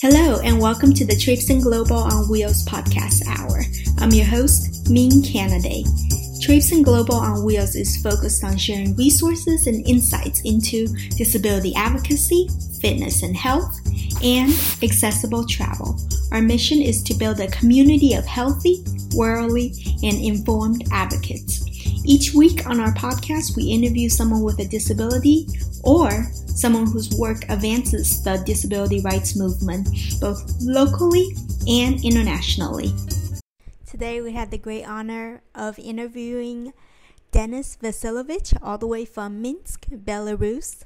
Hello, and welcome to the Trips Traipsing Global on Wheels podcast hour. I'm your host, Min Kennedy. Traipsing Global on Wheels is focused on sharing resources and insights into disability advocacy, fitness and health, and accessible travel. Our mission is to build a community of healthy, worldly, and informed advocates. Each week on our podcast, we interview someone with a disability or someone whose work advances the disability rights movement both locally and internationally. Today, we had the great honor of interviewing Denis Vasilovich, all the way from Minsk, Belarus.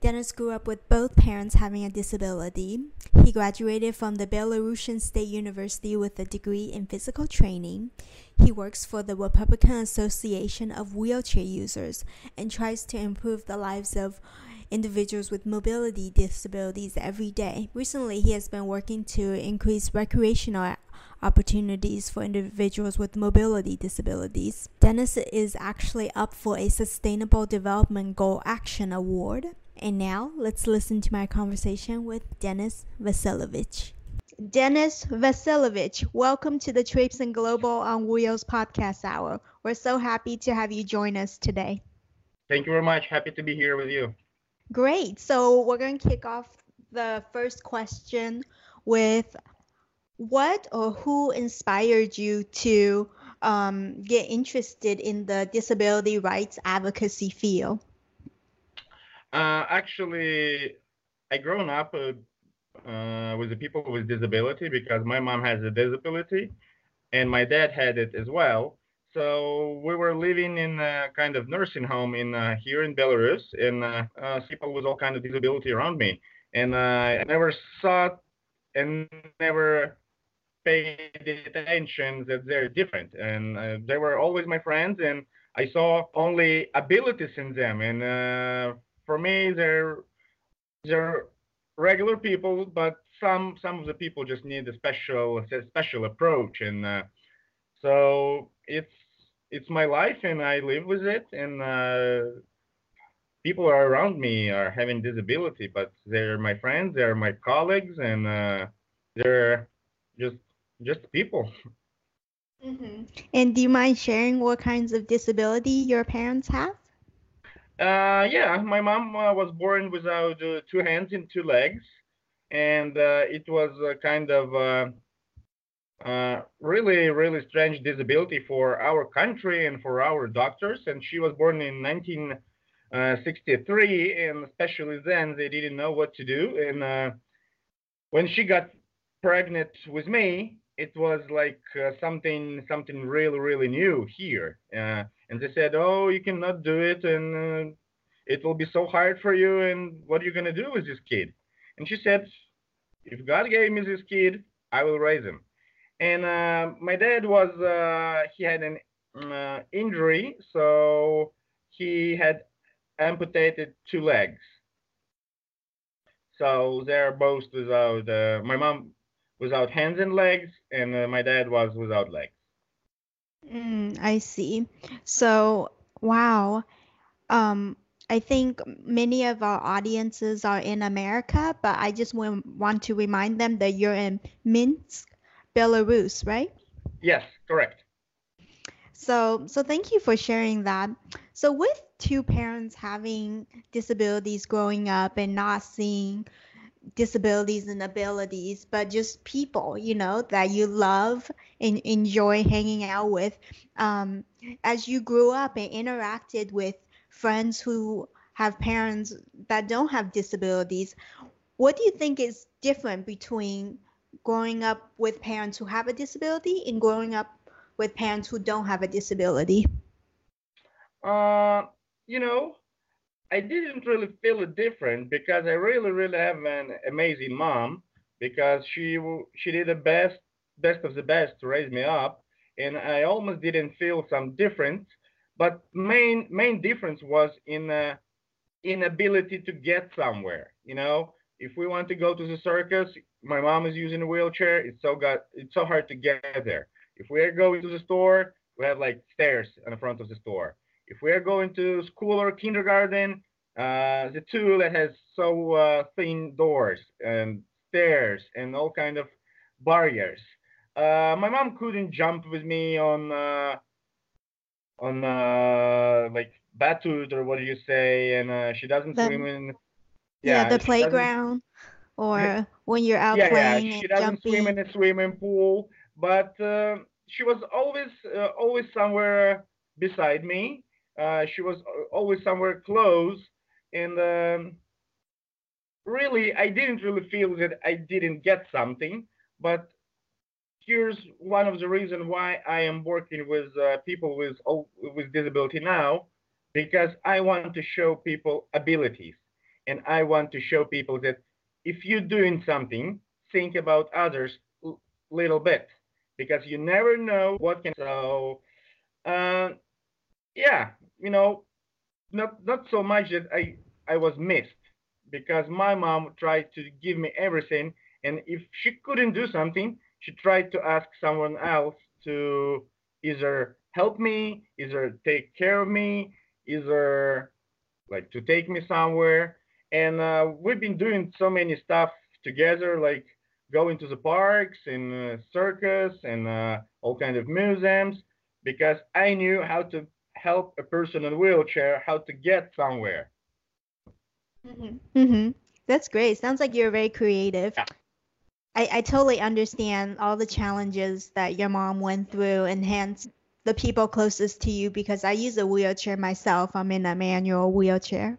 Denis grew up with both parents having a disability. He graduated from the Belarusian State University with a degree in physical training. He works for the Republican Association of Wheelchair Users and tries to improve the lives of individuals with mobility disabilities every day. Recently, he has been working to increase recreational opportunities for individuals with mobility disabilities. Denis is actually up for a Sustainable Development Goal Action Award. And now, let's listen to my conversation with Denis Vasilovich. Denis Vasilovich, welcome to the Trips and Global on Wheels podcast hour. We're so happy to have you join us today. Thank you very much. Happy to be here with you. Great. So we're going to kick off the first question with what or who inspired you to um, get interested in the disability rights advocacy field? Uh, actually, I grown up uh, uh, with the people with disability because my mom has a disability and my dad had it as well. So we were living in a kind of nursing home in uh, here in Belarus, and uh, uh, people with all kind of disability around me, and uh, I never saw and never paid attention that they're different, and uh, they were always my friends, and I saw only abilities in them, and uh, for me, they're they're regular people, but some some of the people just need a special a special approach, and so it's it's my life and I live with it. And uh, people are around me are having disability, but they're my friends, they're my colleagues, and uh, they're just just people. Mm-hmm. And do you mind sharing what kinds of disability your parents have? Uh, yeah, my mom uh, was born without uh, two hands and two legs, and uh, it was a kind of uh, uh, really, really strange disability for our country and for our doctors. And she was born in 1963, and especially then they didn't know what to do. And uh, when she got pregnant with me, it was like uh, something, something really, really new here. Uh, and they said, "Oh, you cannot do it, and uh, it will be so hard for you. And what are you gonna do with this kid?" And she said, "If God gave me this kid, I will raise him." And uh, my dad was uh, he had an uh, injury, so he had amputated two legs. So they're both without. Uh, my mom without hands and legs, and uh, my dad was without legs. Mm, I see. So wow. Um, I think many of our audiences are in America, but I just want to remind them that you're in Minsk, Belarus, right? Yes, correct. So, so thank you for sharing that. So, with two parents having disabilities growing up and not seeing disabilities and abilities, but just people, you know, that you love and enjoy hanging out with, um, as you grew up and interacted with friends who have parents that don't have disabilities, what do you think is different between growing up with parents who have a disability and growing up with parents who don't have a disability? Uh, you know, I didn't really feel it different because I really, really have an amazing mom because she she did the best best of the best to raise me up, and I almost didn't feel some difference. But main main difference was in uh, inability to get somewhere. You know, if we want to go to the circus, my mom is using a wheelchair. It's so got it's so hard to get there. If we are going to the store, we have like stairs in the front of the store. If we are going to school or kindergarten, uh, the tool that has so uh, thin doors and stairs and all kind of barriers. Uh, my mom couldn't jump with me on uh, on uh, like batut or what do you say, and uh, she doesn't swim in. Yeah, the she doesn't- playground or when you're out yeah, playing yeah, she doesn't jumping. swim in a swimming pool, but uh, she was always uh, always somewhere beside me. Uh, she was always somewhere close, and um, really, I didn't really feel that I didn't get something. But here's one of the reasons why I am working with uh, people with with disability now, because I want to show people abilities, and I want to show people that if you're doing something, think about others a little bit because you never know what can. So, uh, yeah, you know, not not so much that I I was missed because my mom tried to give me everything, and if she couldn't do something, she tried to ask someone else to either help me, either take care of me, either like to take me somewhere and uh, we've been doing so many stuff together like going to the parks and uh, circus and uh, all kind of museums because i knew how to help a person in a wheelchair how to get somewhere Mm-hmm. That's great. Sounds like you're very creative. Yeah. I, I totally understand all the challenges that your mom went through and hence the people closest to you because I use a wheelchair myself. I'm in a manual wheelchair.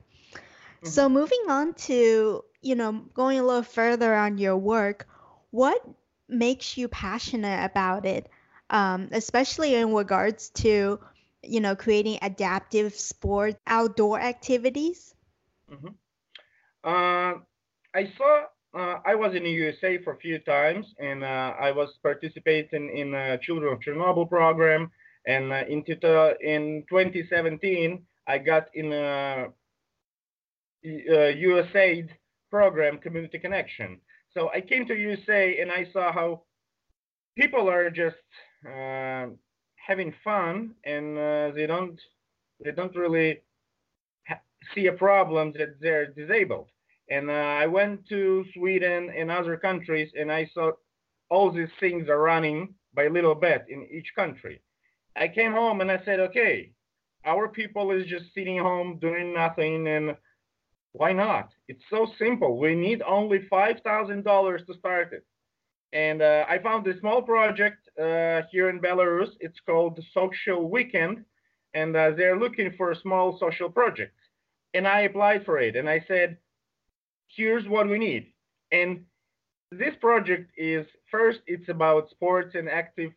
So moving on to, you know, going a little further on your work, what makes you passionate about it? Um, especially in regards to, you know, creating adaptive sport outdoor activities? Uh, I saw. Uh, I was in the USA for a few times, and uh, I was participating in a Children of Chernobyl program. And uh, in, tuto- in 2017, I got in a, uh USAID program, Community Connection. So I came to USA and I saw how people are just uh, having fun, and uh, they don't they don't really see a problem that they're disabled. And uh, I went to Sweden and other countries, and I saw all these things are running by little bit in each country. I came home and I said, okay, our people is just sitting home doing nothing, and why not? It's so simple. We need only five thousand dollars to start it. And uh, I found a small project uh, here in Belarus. It's called Social Weekend, and uh, they're looking for a small social project. And I applied for it, and I said, here's what we need. And this project is first, it's about sports and active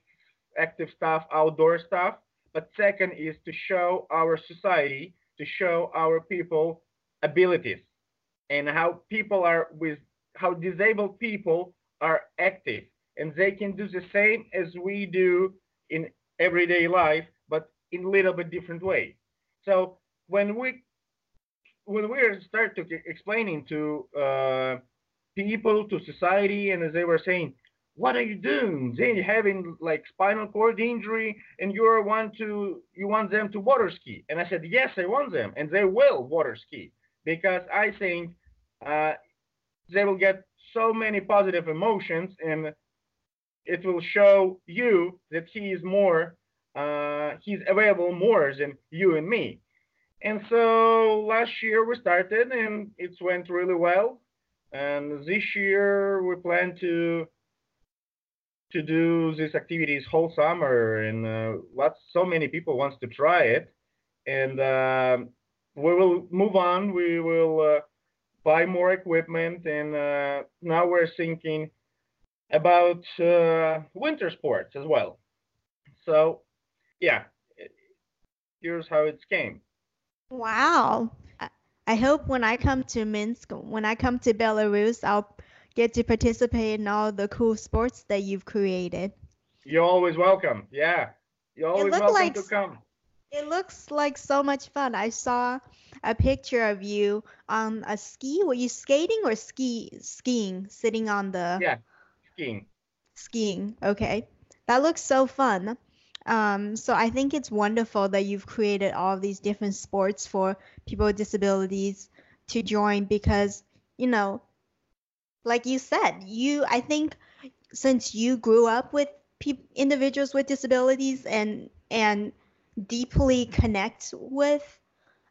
active stuff, outdoor stuff. But second is to show our society, to show our people abilities and how people are with how disabled people are active. And they can do the same as we do in everyday life but in a little bit different way. So when we when we start to explaining to uh, people to society and as they were saying what are you doing? They having like spinal cord injury and you want to you want them to water ski. And i said yes i want them and they will water ski because i think uh, they will get so many positive emotions and it will show you that he is more uh, he's available more than you and me. And so last year we started and it went really well. And this year we plan to to do these activities whole summer and uh, lots so many people wants to try it. And um we will move on. We will uh, buy more equipment and uh, now we're thinking about uh, winter sports as well. So yeah here's how it came. Wow. I- hope when I come to Minsk, when I come to Belarus, I'll get to participate in all the cool sports that you've created. you're always welcome. Yeah. You're always welcome like to come It looks like so much fun. I saw a picture of you on a ski. Were you skating or ski skiing, sitting on the Yeah. skiing skiing? Okay. That looks so fun. Um, so I think it's wonderful that you've created all these different sports for people with disabilities to join because, you know, like you said, you I think since you grew up with pe- individuals with disabilities and and deeply connect with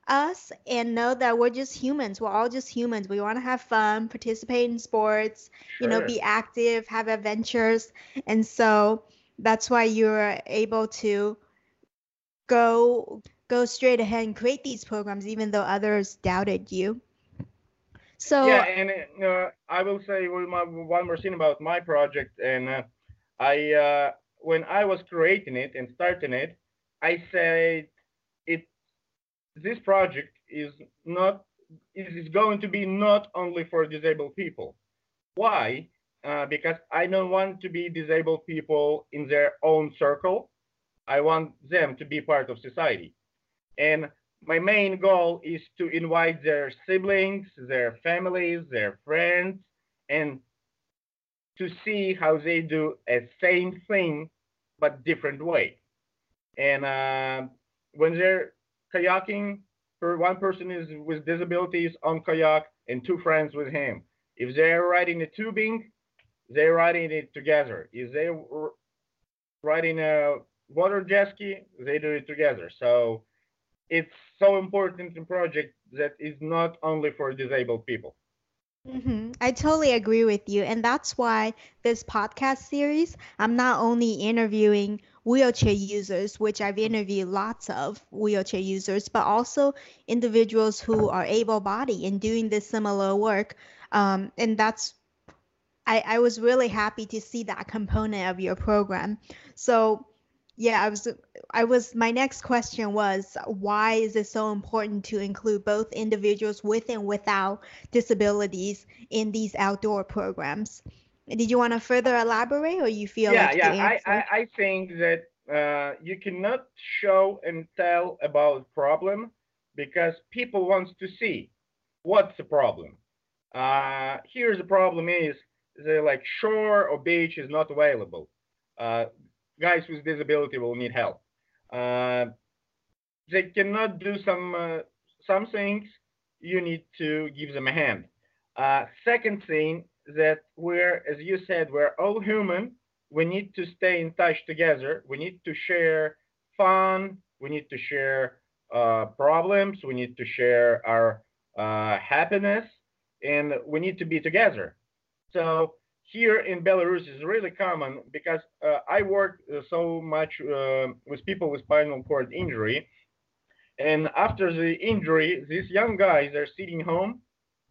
us and know that we're just humans. We're all just humans. We want to have fun, participate in sports, sure. you know, be active, have adventures. And so that's why you're able to go go straight ahead and create these programs even though others doubted you. So Yeah, and uh, I will say one more thing about my project and uh, I uh, when I was creating it and starting it, I said this project is not is going to be not only for disabled people. Why? Uh, because I don't want to be disabled people in their own circle. I want them to be part of society. And my main goal is to invite their siblings, their families, their friends, and to see how they do a same thing but different way. And uh, when they're kayaking for one person is with disabilities on kayak and two friends with him. If they're riding a tubing, they're riding it together. If they're riding a water jet ski, they do it together. So it's so important in project that is not only for disabled people. Mm-hmm. I totally agree with you. And that's why this podcast series, I'm not only interviewing wheelchair users, which I've interviewed lots of wheelchair users, but also individuals who are able bodied and doing this similar work. Um, and that's, I, I was really happy to see that component of your program. So, yeah, I was, I was, my next question was why is it so important to include both individuals with and without disabilities in these outdoor programs? Did you want to further elaborate, or you feel yeah, like yeah? I, I I think that uh, you cannot show and tell about problem because people wants to see what's the problem. Uh, here's the problem is the like shore or beach is not available. Uh, guys with disability will need help. Uh, they cannot do some uh, some things. You need to give them a hand. Uh, second thing that we're, as you said, we're all human. We need to stay in touch together. We need to share fun. We need to share uh, problems. We need to share our uh, happiness, and we need to be together. So here in Belarus is really common because uh, I work uh, so much uh, with people with spinal cord injury, and after the injury, these young guys are sitting home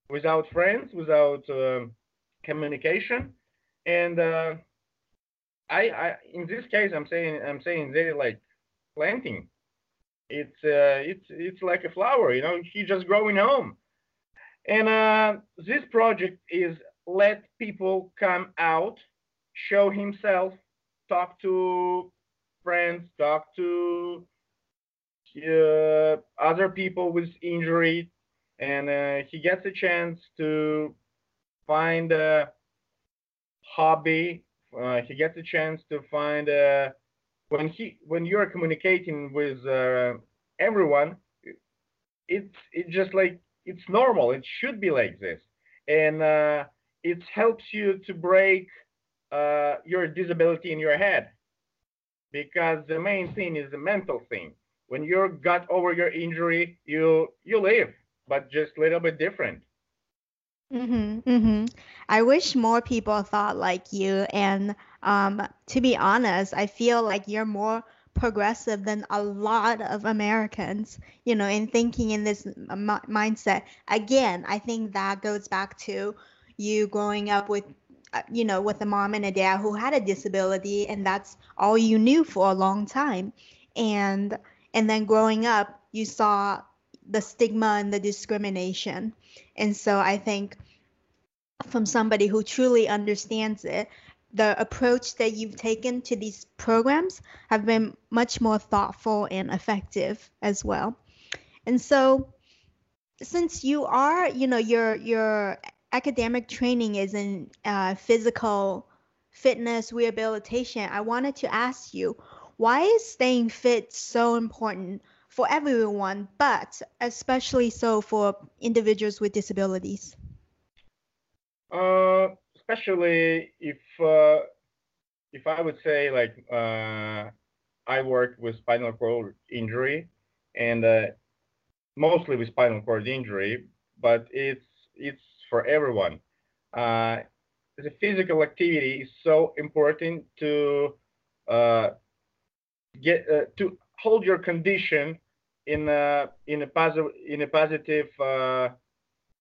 without friends, without um, communication. And uh, I, I, in this case, I'm saying, I'm saying they like planting. It's, uh, it's, it's like a flower, you know. He's just growing home. And uh, this project is let people come out, show himself, talk to friends, talk to uh, other people with injury, and uh, he gets a chance to find a hobby. Uh, he gets a chance to find a when he when you're communicating with uh, everyone, it's it's just like it's normal. It should be like this, and uh, it helps you to break uh, your disability in your head because the main thing is the mental thing. When you got over your injury, you you live, but just a little bit different. Mhm, mhm. I wish more people thought like you. And um, to be honest, I feel like you're more progressive than a lot of Americans, you know, in thinking in this m- mindset. Again, I think that goes back to you growing up with, uh, you know, with a mom and a dad who had a disability, and that's all you knew for a long time. And and then growing up, you saw the stigma and the discrimination. And so I think from somebody who truly understands it, the approach that you've taken to these programs have been much more thoughtful and effective as well. And so since you are, you know, your your academic training is in uh, physical fitness rehabilitation, I wanted to ask you, why is staying fit so important for everyone, but especially so for individuals with disabilities? Uh, especially if uh, if I would say like uh, I work with spinal cord injury and uh, mostly with spinal cord injury, but it's it's for everyone. Uh, the physical activity is so important to uh, get uh, to hold your condition in a in a positive in a positive uh,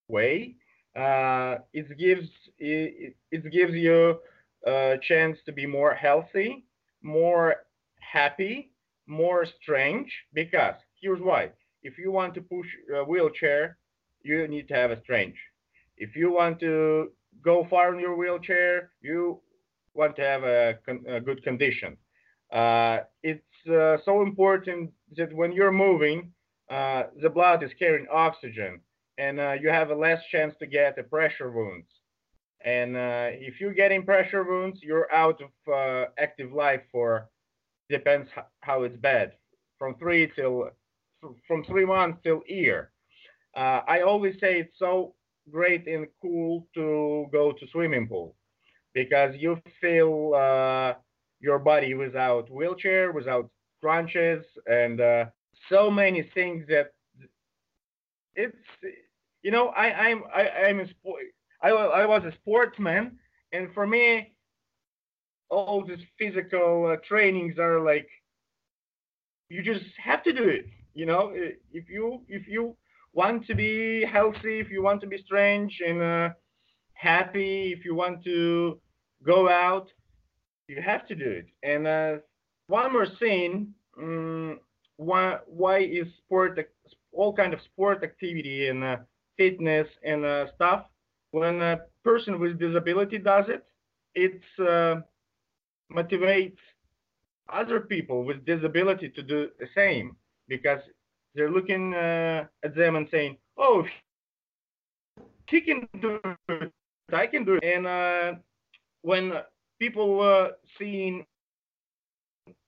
way. Uh, it gives it, it gives you a chance to be more healthy, more happy, more strange Because here's why: if you want to push a wheelchair, you need to have a strength. If you want to go far in your wheelchair, you want to have a, a good condition. Uh, it's uh, so important that when you're moving, uh, the blood is carrying oxygen, and uh, you have a less chance to get a pressure wounds. And uh, if you're getting pressure wounds, you're out of uh, active life for depends how it's bad, from three till from three months till year. I always say it's so great and cool to go to swimming pool because you feel uh, your body without wheelchair, without crunches, and uh, so many things that it's you know I I'm I, I'm a sport I, I was a sportsman and for me all these physical uh, trainings are like you just have to do it you know? If you if you want to be healthy, if you want to be strange and uh, happy, if you want to go out, you have to do it. And uh, one more thing, um, why, why is sport, all kind of sport activity and uh, fitness and uh, stuff, when a person with disability does it, it uh, motivates other people with disability to do the same because they're looking uh, at them and saying, "Oh, he can do it, I can do it." And uh, when people uh, seeing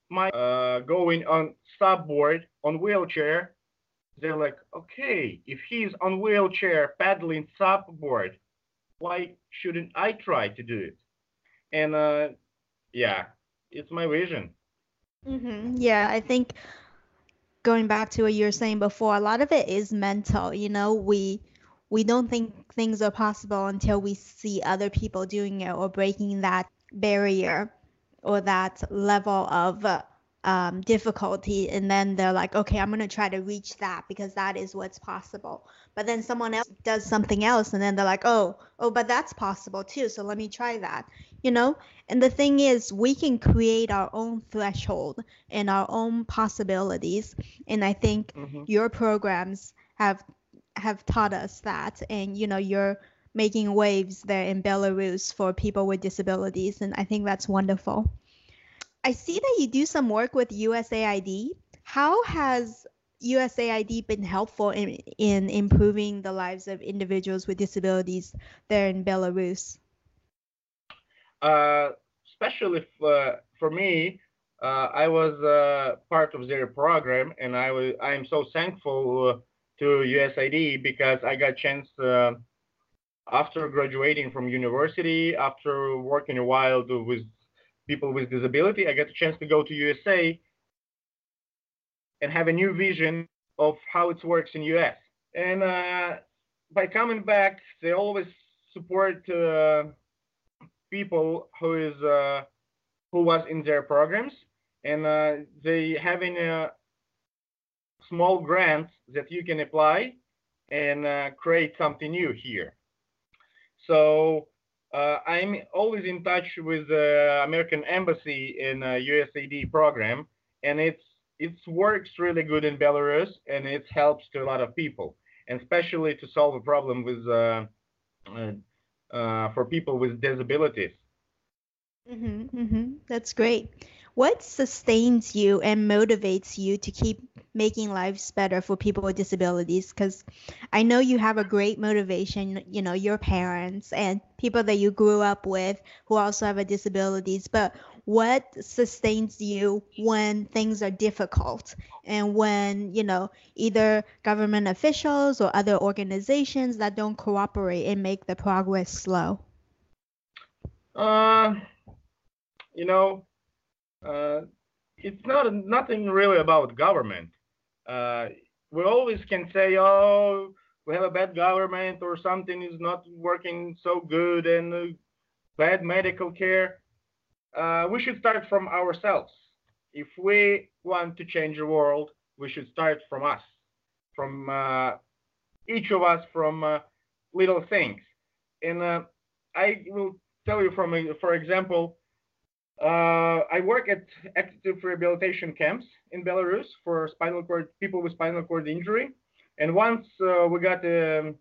my uh, going on subboard on wheelchair, they're like, "Okay, if he's on wheelchair paddling subboard, why shouldn't I try to do it?" And uh, yeah, it's my vision. Mm-hmm. Yeah, I think going back to what you were saying before, a lot of it is mental. You know, we we don't think things are possible until we see other people doing it or breaking that barrier or that level of uh, um, difficulty and then they're like okay i'm going to try to reach that because that is what's possible. But then someone else does something else and then they're like oh oh but that's possible too so let me try that you know? And the thing is we can create our own threshold and our own possibilities and i think mm-hmm. your programs have have taught us that and you know you're making waves there in belarus for people with disabilities and i think that's wonderful I see that you do some work with USAID. How has USAID been helpful in, in improving the lives of individuals with disabilities there in Belarus? Uh, especially for, for me, uh, I was uh, part of their program, and I was I am so thankful to USAID because I got a chance uh, after graduating from university, after working a while with people with disability. I get a chance to go to USA and have a new vision of how it works in US. And uh, by coming back, they always support uh, people who is uh, who was in their programs, and uh, they having a small grants that you can apply and uh, create something new here. So uh, I'm always in touch with the American Embassy in a USAID program, and it's it works really good in Belarus, and it helps to a lot of people, and especially to solve a problem with uh, uh, uh for people with disabilities. Mm-hmm, mm-hmm. That's great. What sustains you and motivates you to keep making lives better for people with disabilities? Because I know you have a great motivation, you know, your parents and people that you grew up with who also have a disabilities. But what sustains you when things are difficult and when, you know, either government officials or other organizations that don't cooperate and make the progress slow? Uh, you know, uh, it's not nothing really about government. Uh, we always can say, oh, we have a bad government or something is not working so good and uh, bad medical care. Uh, we should start from ourselves. If we want to change the world, we should start from us, from uh, each of us, from uh, little things. And I will tell you from, for example, uh, I work at active rehabilitation camps in Belarus for spinal cord people with spinal cord injury. And once uh, we got a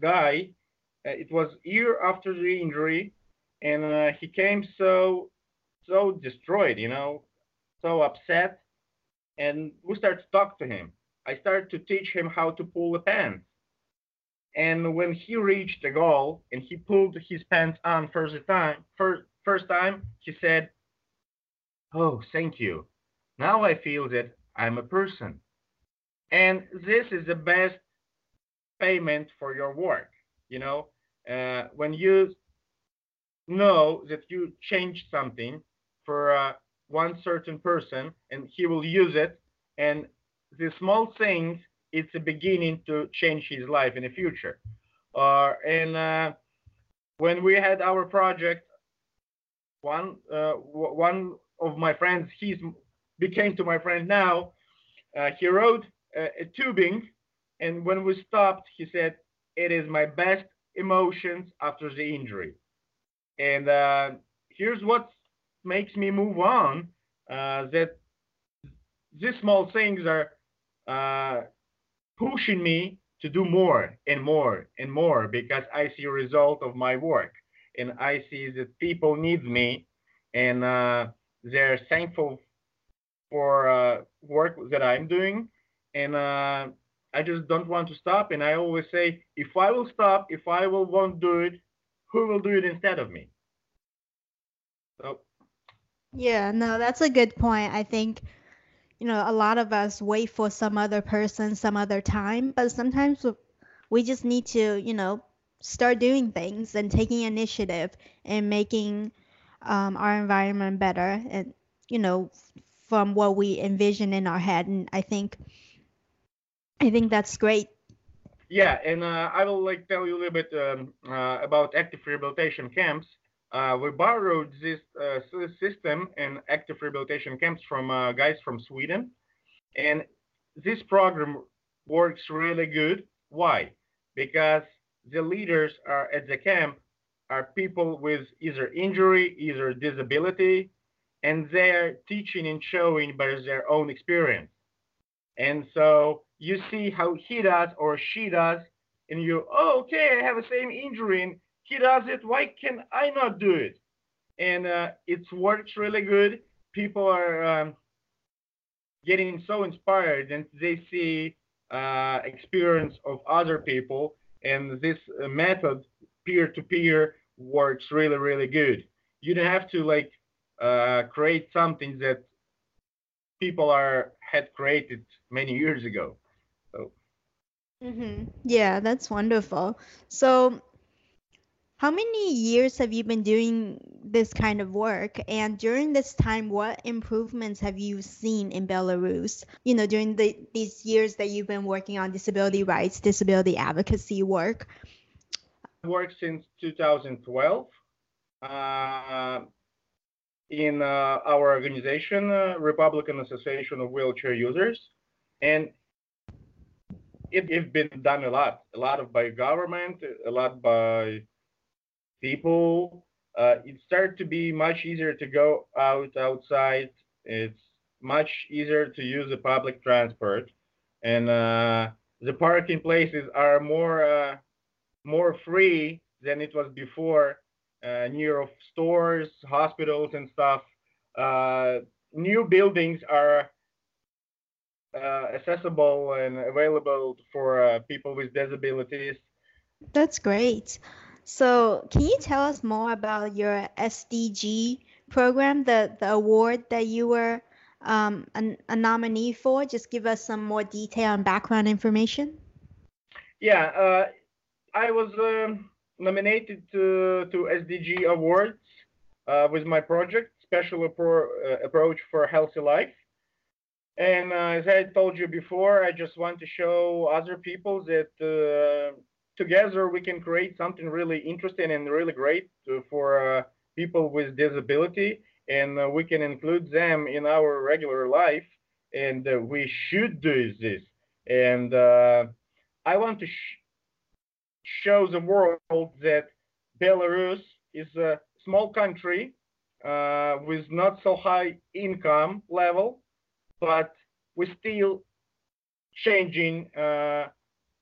guy, uh, it was year after the injury, and uh, he came so so destroyed, you know, so upset. And we started to talk to him. I started to teach him how to pull the pants. And when he reached the goal and he pulled his pants on first time, first first time, he said, Oh, thank you. Now I feel that I'm a person. And this is the best payment for your work. You know, uh, when you know that you changed something for uh, one certain person and he will use it, and the small things, it's a beginning to change his life in the future. Uh, and uh, when we had our project one uh, one of my friends, he's became to my friend now. Uh, he wrote a tubing, and when we stopped, he said, "It is my best emotions after the injury." And uh, here's what makes me move on: uh, that these small things are uh, pushing me to do more and more and more because I see a result of my work and I see that people need me, and uh, they're thankful for uh, work that I'm doing, and uh, I just don't want to stop. And I always say, if I will stop, if I will won't do it, who will do it instead of me? So. Yeah, no, that's a good point. I think you know a lot of us wait for some other person some other time but sometimes we just need to you know start doing things and taking initiative and making um, our environment better and you know from what we envision in our head. And i think i think that's great. Yeah and uh, i will like tell you a little bit um, uh, about active rehabilitation camps. Uh, we borrowed this uh, system and active rehabilitation camps from uh, guys from sweden. And this program works really good. Why? Because the leaders are at the camp are people with either injury, either disability, and they're teaching and showing by their own experience. And so you see how he does or she does, and you, oh, okay, I have the same injury, and he does it. Why can I not do it? And uh, it works really good. People are um, getting so inspired, and they see uh, experience of other people and this uh, method peer-to-peer works really really good. You don't have to like uh, create something that people are had created many years ago. So mm-hmm. yeah that's wonderful. So how many years have you been doing this kind of work? And during this time, what improvements have you seen in Belarus? You know, during the, these years that you've been working on disability rights, disability advocacy work. I worked since 2012 uh, in uh, our organization, uh, Republican Association of Wheelchair Users, and it, it's been done a lot, a lot of by government, a lot by people uh, it started to be much easier to go out outside. It's much easier to use the public transport. And uh, the parking places are more uh, more free than it was before uh, near of stores hospitals and stuff. Uh, new buildings are uh, accessible and available for people with disabilities. That's great so, can you tell us more about your SDG program, the, the award that you were um, a, a nominee for? Just give us some more detail and background information. Yeah, uh, I was um, nominated to, to SDG Awards uh, with my project, Special Appro- uh, Approach for Healthy Life. And uh, as I told you before, I just want to show other people that uh, together we can create something really interesting and really great for uh, people with disability, and uh, we can include them in our regular life. And uh, we should do this. And I want to sh- show the world that Belarus is a small country uh, with not so high income level, but we're still changing uh,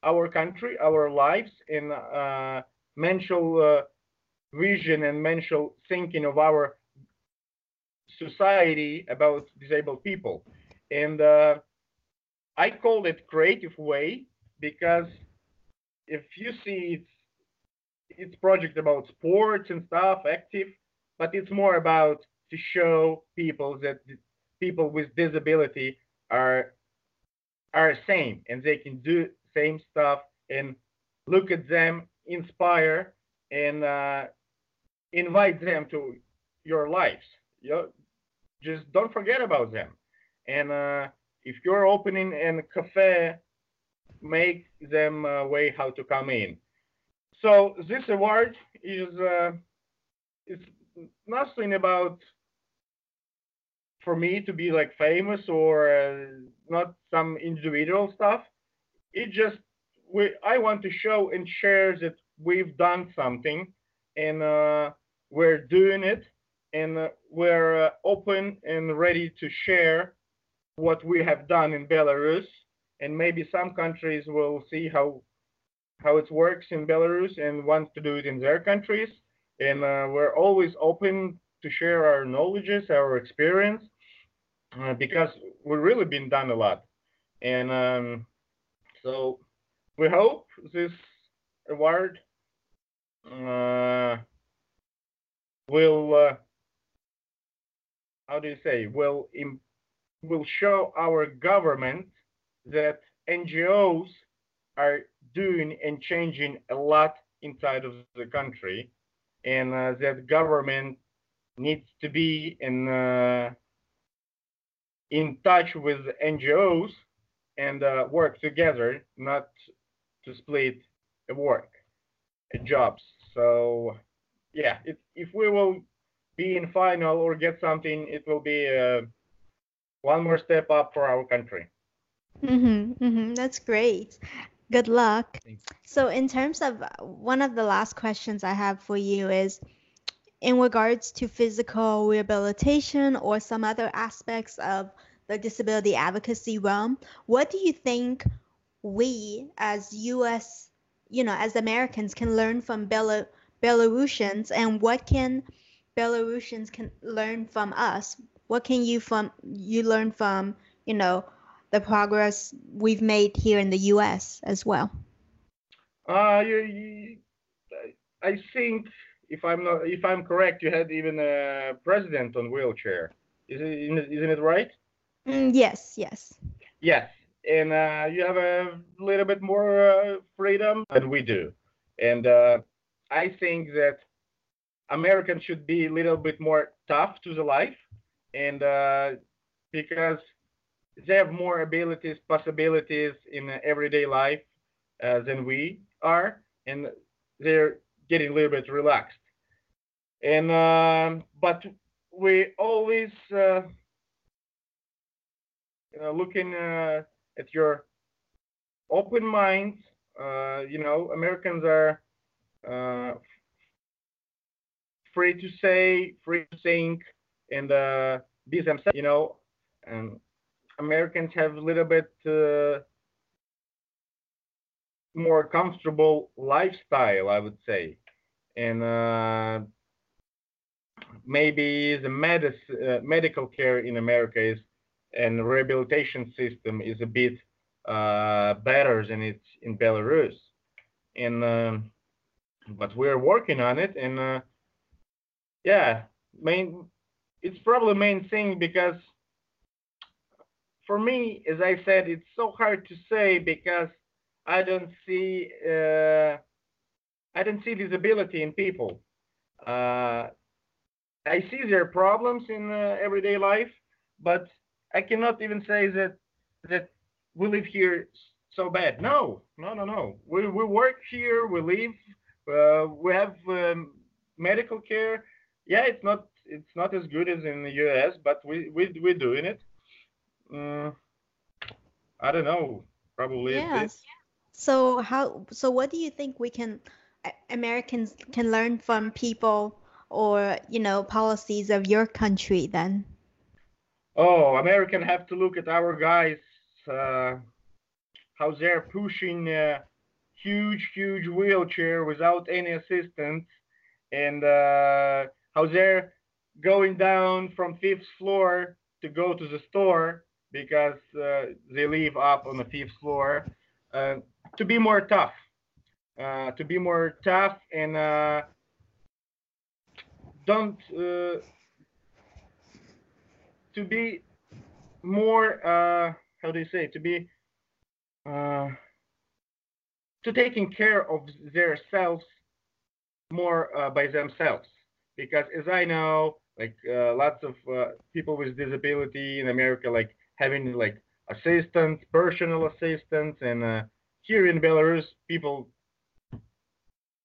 our country, our lives, and uh, mental uh, vision and mental thinking of our society about disabled people. And uh, I call it creative way because if you see it's it's project about sports and stuff, active, but it's more about to show people that people with disability are are same and they can do same stuff and look at them, inspire, and uh, invite them to your lives. You just don't forget about them. And uh, if you're opening a cafe, make them uh, way how to come in. So this award is uh, it's nothing about for me to be like famous or uh, not some individual stuff. It just we I want to show and share that we've done something and uh, we're doing it and uh, we're uh, open and ready to share what we have done in Belarus and maybe some countries will see how how it works in Belarus and want to do it in their countries and uh, we're always open to share our knowledges our experience uh, because we've really been done a lot. And um, so we hope this award uh, will, uh, how do you say, will, Im- will show our government that NGOs are doing and changing a lot inside of the country and uh, that government needs to be in uh, in touch with NGOs and uh, work together, not to split a work jobs. So yeah, if if we will be in final or get something, it will be uh, one more step up for our country. Mm-hmm, mm-hmm. That's great. Good luck. So, in terms of one of the last questions I have for you is in regards to physical rehabilitation or some other aspects of the disability advocacy realm, what do you think we as US, you know, as Americans can learn from Bel- Belarusians and what can Belarusians can learn from us? What can you from you learn from, you know, the progress we've made here in the US as well? Uh, you, you, I think if I'm not, if I'm correct, you had even a president on wheelchair. Is it, isn't it right? Mm, yes, yes. Yes, and uh, you have a little bit more uh, freedom than we do, and uh, I think that Americans should be a little bit more tough to the life, and uh, because they have more abilities, possibilities in everyday life uh, than we are, and they're getting a little bit relaxed. And um, but we always uh, you know, looking uh, at your open minds. Uh, you know, Americans are uh, free to say, free to think, and uh, be themselves. You know, and Americans have a little bit uh, more comfortable lifestyle, I would say, and uh, maybe the medis- uh, medical care in America is and rehabilitation system is a bit uh, better than it's in Belarus, and um, but we're working on it, and uh, yeah, main it's probably main thing because for me, as I said, it's so hard to say because I don't see uh, I don't see disability in people. Uh, I see their problems in uh, everyday life, but I cannot even say that that we live here so bad. No, no, no, no. We we work here. We live. Uh, we have um, medical care. Yeah, it's not it's not as good as in the U.S., but we we we're doing it. Uh, I don't know. Probably. Yes. So how? So what do you think we can Americans can learn from people or you know policies of your country then? Oh, American have to look at our guys. Uh, how they're pushing a huge, huge wheelchair without any assistance, and uh, how they're going down from fifth floor to go to the store because uh, they live up on the fifth floor. Uh, to be more tough, uh, to be more tough and uh, don't to be more uh, how do you say to be uh, to taking care of themselves more uh, by themselves. Because as I know like uh, lots of uh, people with disability in America like having like assistants personal assistants and uh, here in Belarus people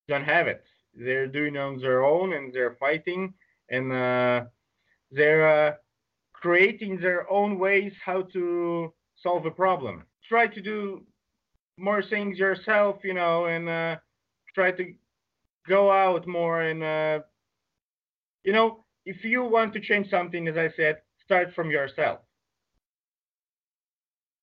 don't have it. They're doing on their own and they're fighting and uh, they're uh, creating their own ways how to solve a problem. Try to do more things yourself, you know, and uh, try to go out more and uh, you know, if you want to change something, as I said, start from yourself.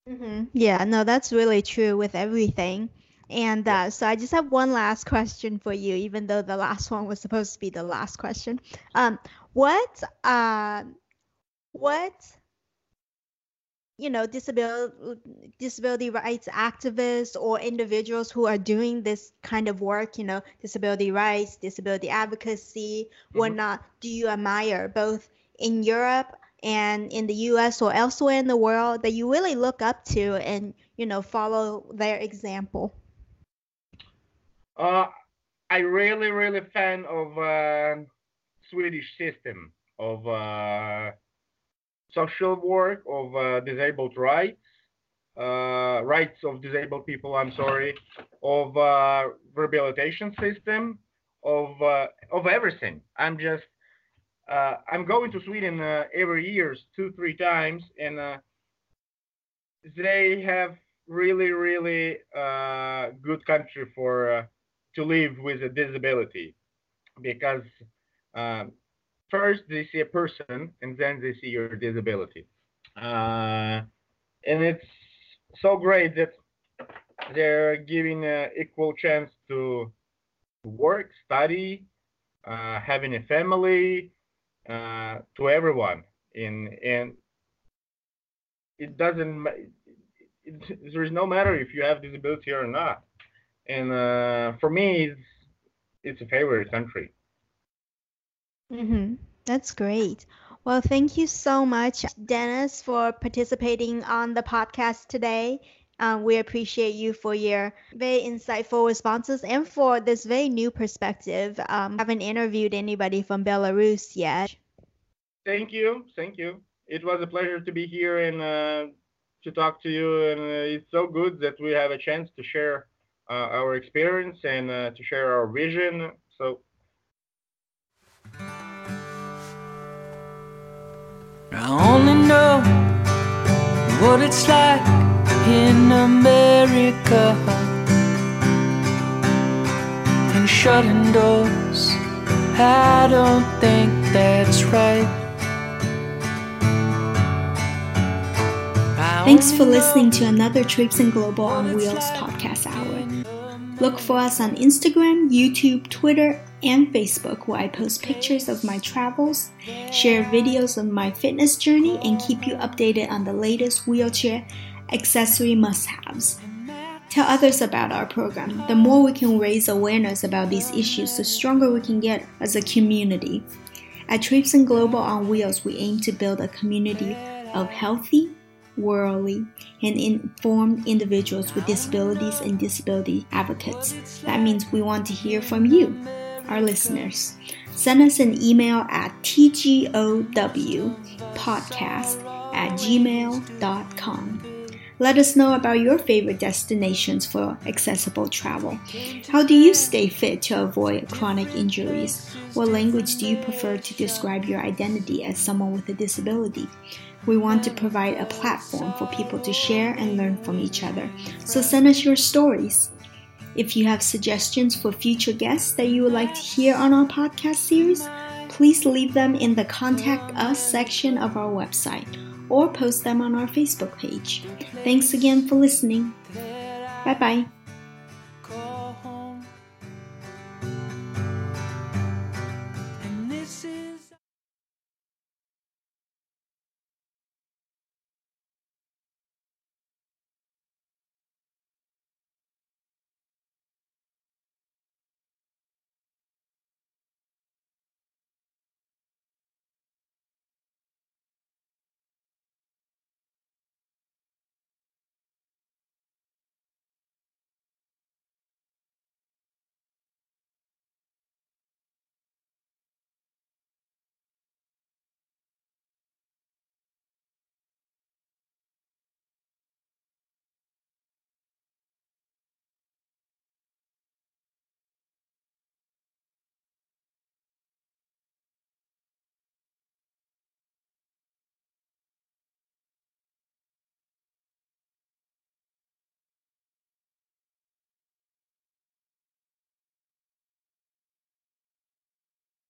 Mm-hmm. Yeah, no, that's really true with everything. And uh, so I just have one last question for you, even though the last one was supposed to be the last question. Um, what, uh, what, you know, disability disability rights activists or individuals who are doing this kind of work, you know, disability rights, disability advocacy, mm-hmm. whatnot, do you admire both in Europe and in the U.S. or elsewhere in the world that you really look up to and you know follow their example? Uh, I really, really fan of uh, Swedish system of uh, social work of uh, disabled rights, uh, rights of disabled people. I'm sorry, of uh, rehabilitation system, of uh, of everything. I'm just uh, I'm going to Sweden uh, every year, two three times, and they have really really good country for to live with a disability because first they see a person and then they see your disability. Uh, and it's so great that they're giving an equal chance to work, study, uh, having a family, uh, to everyone. In and it doesn't. It, there is no matter if you have disability or not and uh, for me, it's it's a favorite country. Mm-hmm. That's great. Well, thank you so much, Dennis, for participating on the podcast today. Um, we appreciate you for your very insightful responses and for this very new perspective. Um, haven't interviewed anybody from Belarus yet. Thank you. Thank you. It was a pleasure to be here and uh, to talk to you. And uh, it's so good that we have a chance to share uh, our experience and uh, to share our vision. So. I only know what it's like in America and shutting doors. I don't think that's right. Thanks for listening to another Traipsing Global on Wheels podcast hour. Look for us on Instagram, YouTube, Twitter, and Facebook, where I post pictures of my travels, share videos of my fitness journey, and keep you updated on the latest wheelchair accessory must haves. Tell others about our program. The more we can raise awareness about these issues, the stronger we can get as a community. At Traipsing Global on Wheels, we aim to build a community of healthy, worldly, and informed individuals with disabilities and disability advocates. That means we want to hear from you, our listeners. Send us an email at tgowpodcast at gmail.com. Let us know about your favorite destinations for accessible travel. How do you stay fit to avoid chronic injuries? What language do you prefer to describe your identity as someone with a disability? We want to provide a platform for people to share and learn from each other. So send us your stories. If you have suggestions for future guests that you would like to hear on our podcast series, please leave them in the Contact Us section of our website or post them on our Facebook page. Thanks again for listening. Bye bye.